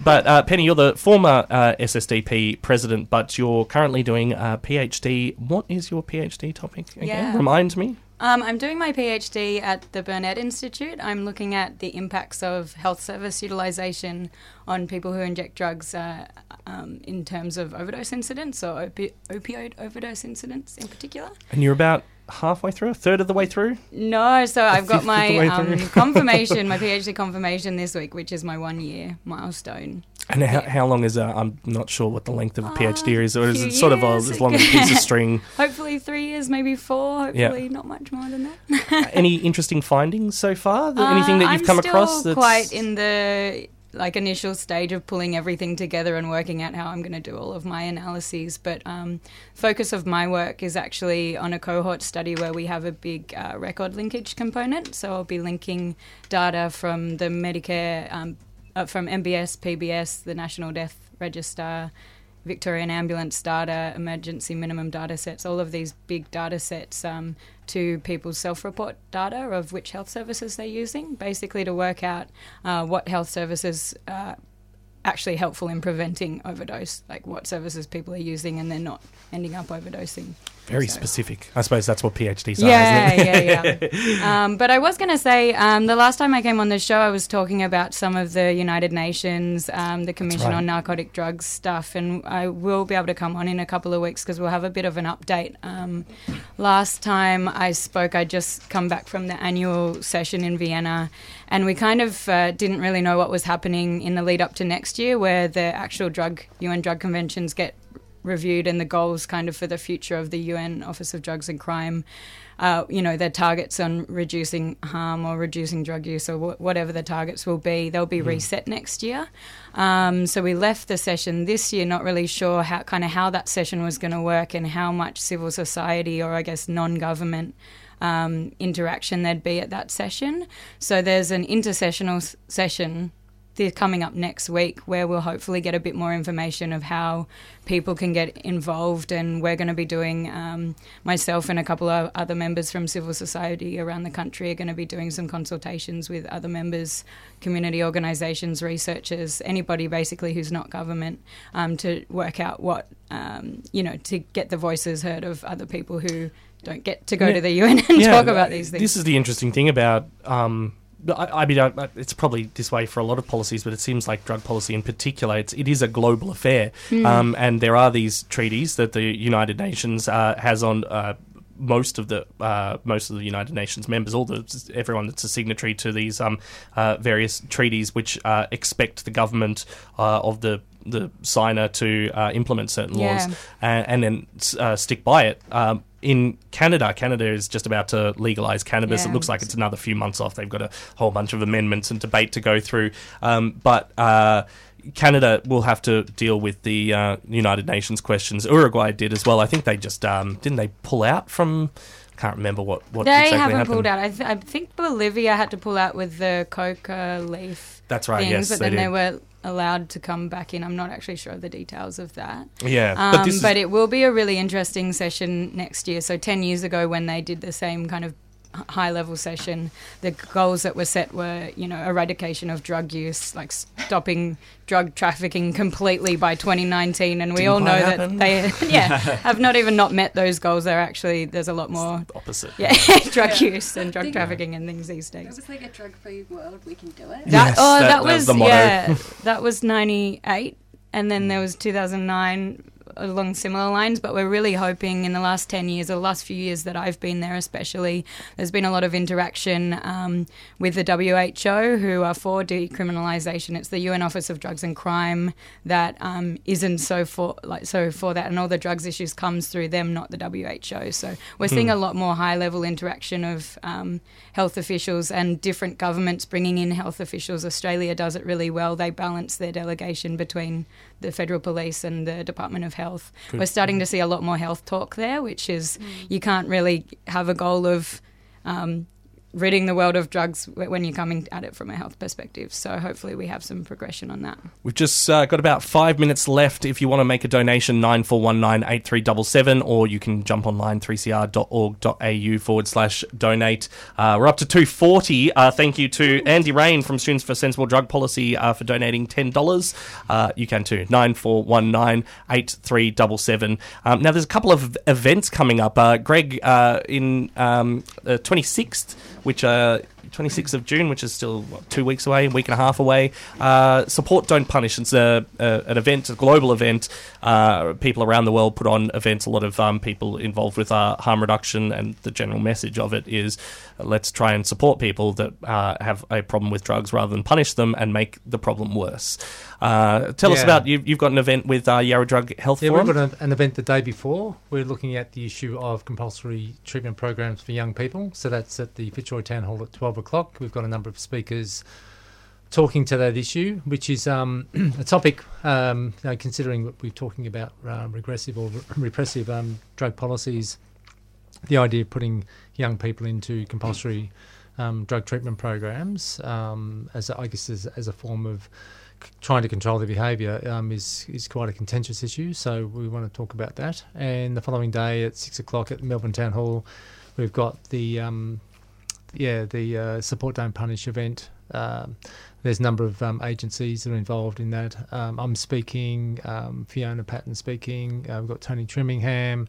but uh, Penny, you're the former uh, SSDP president, but you're currently doing a PhD. What is your PhD topic again? Yeah. Remind me. Um, I'm doing my PhD at the Burnet Institute. I'm looking at the impacts of health service utilization on people who inject drugs uh, um, in terms of overdose incidents or opi- opioid overdose incidents in particular. And you're about halfway through, a third of the way through. No, so I've got fifth of the my um, confirmation, my PhD confirmation this week, which is my one year milestone. And how, how long is that? I'm not sure what the length of a PhD is, or is it sort of a, as long as a piece of string? Hopefully three years, maybe four. Yeah. Hopefully not much more than that. Any interesting findings so far? That- Anything that Uh, you've I'm come across? That's quite in the like initial stage of pulling everything together and working out how I'm going to do all of my analyses. But um, focus of my work is actually on a cohort study where we have a big uh, record linkage component. So I'll be linking data from the Medicare, um, uh, from MBS, PBS, the National Death Register. Victorian ambulance data, emergency minimum data sets, all of these big data sets um, to people's self report data of which health services they're using, basically to work out uh, what health services are actually helpful in preventing overdose, like what services people are using and they're not ending up overdosing. Very So- specific. I suppose that's what PhDs yeah, are, isn't yeah, yeah. um, but I was going to say um, the last time I came on the show, I was talking about some of the United Nations, um, the Commission right. on Narcotic Drugs stuff, and I will be able to come on in a couple of weeks because we'll have a bit of an update. Um, last time I spoke, I just come back from the annual session in Vienna, and we kind of uh, didn't really know what was happening in the lead up to next year, where the actual drug UN drug conventions get reviewed and the goals kind of for the future of the UN Office of Drugs and Crime. Uh, you know, their targets on reducing harm or reducing drug use or wh- whatever the targets will be, they'll be Mm. reset next year. Um, so we left the session this year not really sure how kind of how that session was going to work and how much civil society or I guess non-government um, interaction there'd be at that session. So there's an intersessional s- session they're coming up next week where we'll hopefully get a bit more information of how people can get involved and we're going to be doing um, myself and a couple of other members from civil society around the country are going to be doing some consultations with other members community organisations researchers anybody basically who's not government um, to work out what um, you know to get the voices heard of other people who don't get to go Yeah. to the UN and Yeah, talk about these things This is the interesting thing about. Um, I, I mean, I, it's probably this way for a lot of policies, but it seems like drug policy in particular, it's, it is a global affair. Mm. Um, and there are these treaties that the United Nations uh, has on. Uh, most of the uh, most of the United Nations members, all the everyone that's a signatory to these um, uh, various treaties, which uh, expect the government uh, of the the signer to uh, implement certain Yeah. laws and, and then uh, stick by it. Um, in Canada, Canada is just about to legalize cannabis. Yeah. It looks like it's another few months off. They've got a whole bunch of amendments and debate to go through. Um, but uh, Canada will have to deal with the uh, United Nations questions. Uruguay did as well. I think they just um, didn't they pull out from. Can't remember what what they exactly haven't happened. pulled out. I, th- I think Bolivia had to pull out with the coca leaf. That's right, Things, yes, but then they were allowed to come back in. I'm not actually sure of the details of that. Yeah, um, but is- it will be a really interesting session next year. So ten years ago, when they did the same kind of high level session the goals that were set were you know eradication of drug use like stopping drug trafficking completely by 2019 and we Didn't all know quite that they yeah have not even not met those goals they're actually there's a lot more opposite yeah drug Yeah. use and drug Think- trafficking and things these days. It was like a drug-free world. We can do it. that, Yes, oh, that- that, that was was, the motto. yeah, that was ninety eight, and then there mm. was two thousand nine along similar lines. But we're really hoping in the last ten years, or the last few years that I've been there, especially, there's been a lot of interaction um, with the WHO, who are for decriminalisation. It's the UN Office of Drugs and Crime that um, isn't so for like so for that, and all the drugs issues comes through them, not the WHO. So we're seeing Hmm. a lot more high level interaction of um, health officials and different governments bringing in health officials. Australia does it really well. They balance their delegation between the federal police and the Department of Health. Good. We're starting to see a lot more health talk there, which is you can't really have a goal of. Um, ridding the world of drugs when you're coming at it from a health perspective. So hopefully we have some progression on that. We've just uh, got about five minutes left. If you want to make a donation, nine four one nine eight three double seven, or you can jump online three cr.org.au forward slash donate. Uh, we're up to two forty. Uh, thank you to Andy Rain from Students for Sensible Drug Policy uh, for donating ten dollars. Uh, you can too nine four one nine eight three double seven. Um, now there's a couple of events coming up. Uh, Greg in um, twenty sixth, which. Uh, 26th of June, which is still what, two weeks away, a week and a half away. Uh, support Don't Punish. It's a, a, an event, a global event. Uh, people around the world put on events. A lot of um, people involved with uh, harm reduction, and the general message of it is let's try and support people that uh, have a problem with drugs rather than punish them and make the problem worse. Uh, tell us about you, you've got an event with uh, Yarra Drug Health Yeah, Forum. we've got an, an event the day before. We're looking at the issue of compulsory treatment programs for young people. So that's at the Fitzroy Town Hall at 12 o'clock. We've got a number of speakers talking to that issue, which is um, a topic, um, you know, considering what we're talking about uh, regressive or re- repressive um, drug policies, the idea of putting young people into compulsory um, drug treatment programs um, as a, I guess as, as a form of trying to control their behaviour um, is is quite a contentious issue. So we want to talk about that. And the following day at six o'clock at Melbourne Town Hall, we've got the um, yeah the uh, support don't punish event. Um, there's a number of um, agencies that are involved in that. Um, I'm speaking, um, Fiona Patten speaking. Uh, we've got Tony Trimmingham.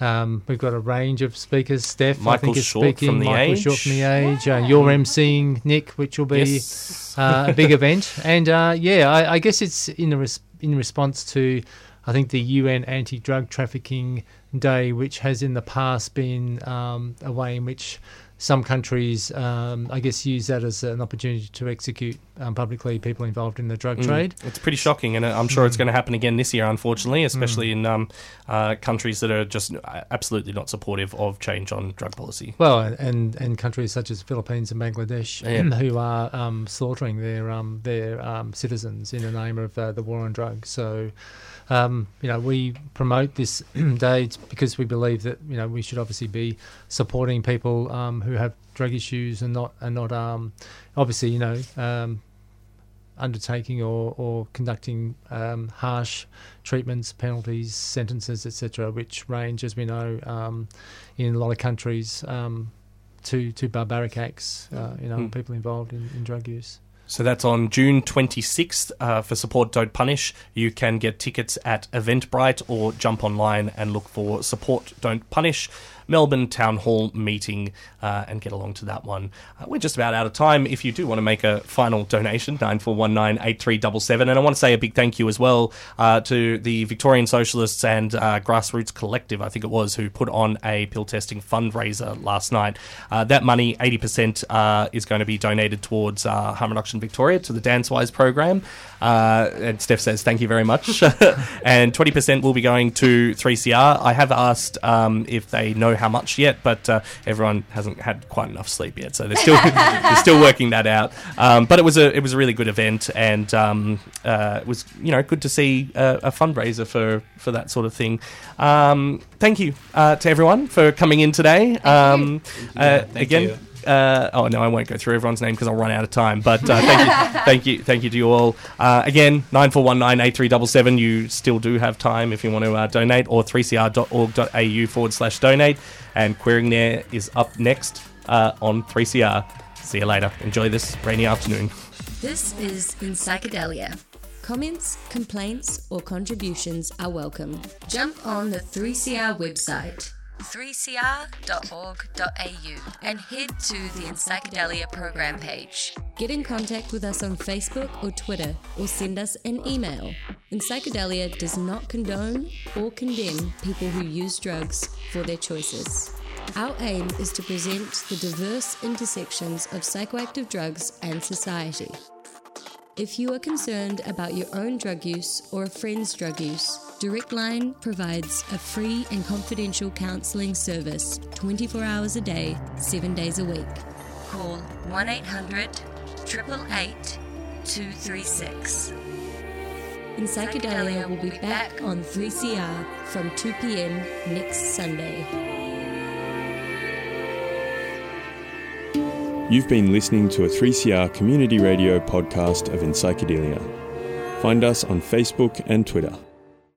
Um, we've got a range of speakers. Steph, I think, is Short speaking. from The Michael Age. Short from the Age. Uh, you're emceeing Nick, which will be Yes. uh, a big event. And uh, yeah, I, I guess it's in a res- in response to, I think the UN Anti-Drug Trafficking Day, which has in the past been um, a way in which some countries, um, I guess, use that as an opportunity to execute um, publicly people involved in the drug Mm. trade. It's pretty shocking, and I'm sure it's Mm. going to happen again this year, unfortunately, especially Mm. in um, uh, countries that are just uh, absolutely not supportive of change on drug policy. Well, and and countries such as Philippines and Bangladesh, Yeah. who are um, slaughtering their um, their um, citizens in the name of uh, the war on drugs. So, um, you know, we promote this day because we believe that you know we should obviously be supporting people um, who have drug issues and not and not um, obviously you know. Um, undertaking or, or conducting um, harsh treatments, penalties, sentences, etc., which range, as we know, um, in a lot of countries um, to, to barbaric acts, uh, you know, Mm. people involved in, in drug use. So that's on June 26th uh, for Support Don't Punish. You can get tickets at Eventbrite or jump online and look for Support Don't Punish. Melbourne Town Hall meeting uh, and get along to that one. Uh, we're just about out of time. If you do want to make a final donation, 94198377. And I want to say a big thank you as well uh, to the Victorian Socialists and uh, Grassroots Collective, I think it was, who put on a pill testing fundraiser last night. Uh, that money, 80%, uh, is going to be donated towards Harm Reduction Victoria to the DanceWize program. And Steph says, thank you very much. and 20% will be going to 3CR. I have asked um, if they know how much yet, but uh, everyone hasn't had quite enough sleep yet, so they're still they're still working that out. Um, but it was a it was a really good event, and um, uh, it was you know good to see a, a fundraiser for for that sort of thing. Um, thank you uh, to everyone for coming in today. Um, uh, thank again. you. Uh, oh no, I won't go through everyone's name because I'll run out of time. But uh, thank you, thank you, thank you to you all. Uh, again, nine four one nine eight three double seven. You still do have time if you want to uh, donate, or 3cr.org.au forward slash donate. And Queering the Air is up next uh, on 3CR. See you later. Enjoy this rainy afternoon. This is In Psychedelia. Comments, complaints, or contributions are welcome. Jump on the 3CR website, 3cr.org.au, and head to the Psychedelia program page. Get in contact with us on Facebook or Twitter, or send us an email. Psychedelia does not condone or condemn people who use drugs for their choices. Our aim is to present the diverse intersections of psychoactive drugs and society. If you are concerned about your own drug use or a friend's drug use, Direct Line provides a free and confidential counselling service 24 hours a day, 7 days a week. Call 1 800 888 236. In Psychedelia will be back on 3CR from 2 pm next Sunday. You've been listening to a 3CR community radio podcast of In Psychedelia. Find us on Facebook and Twitter.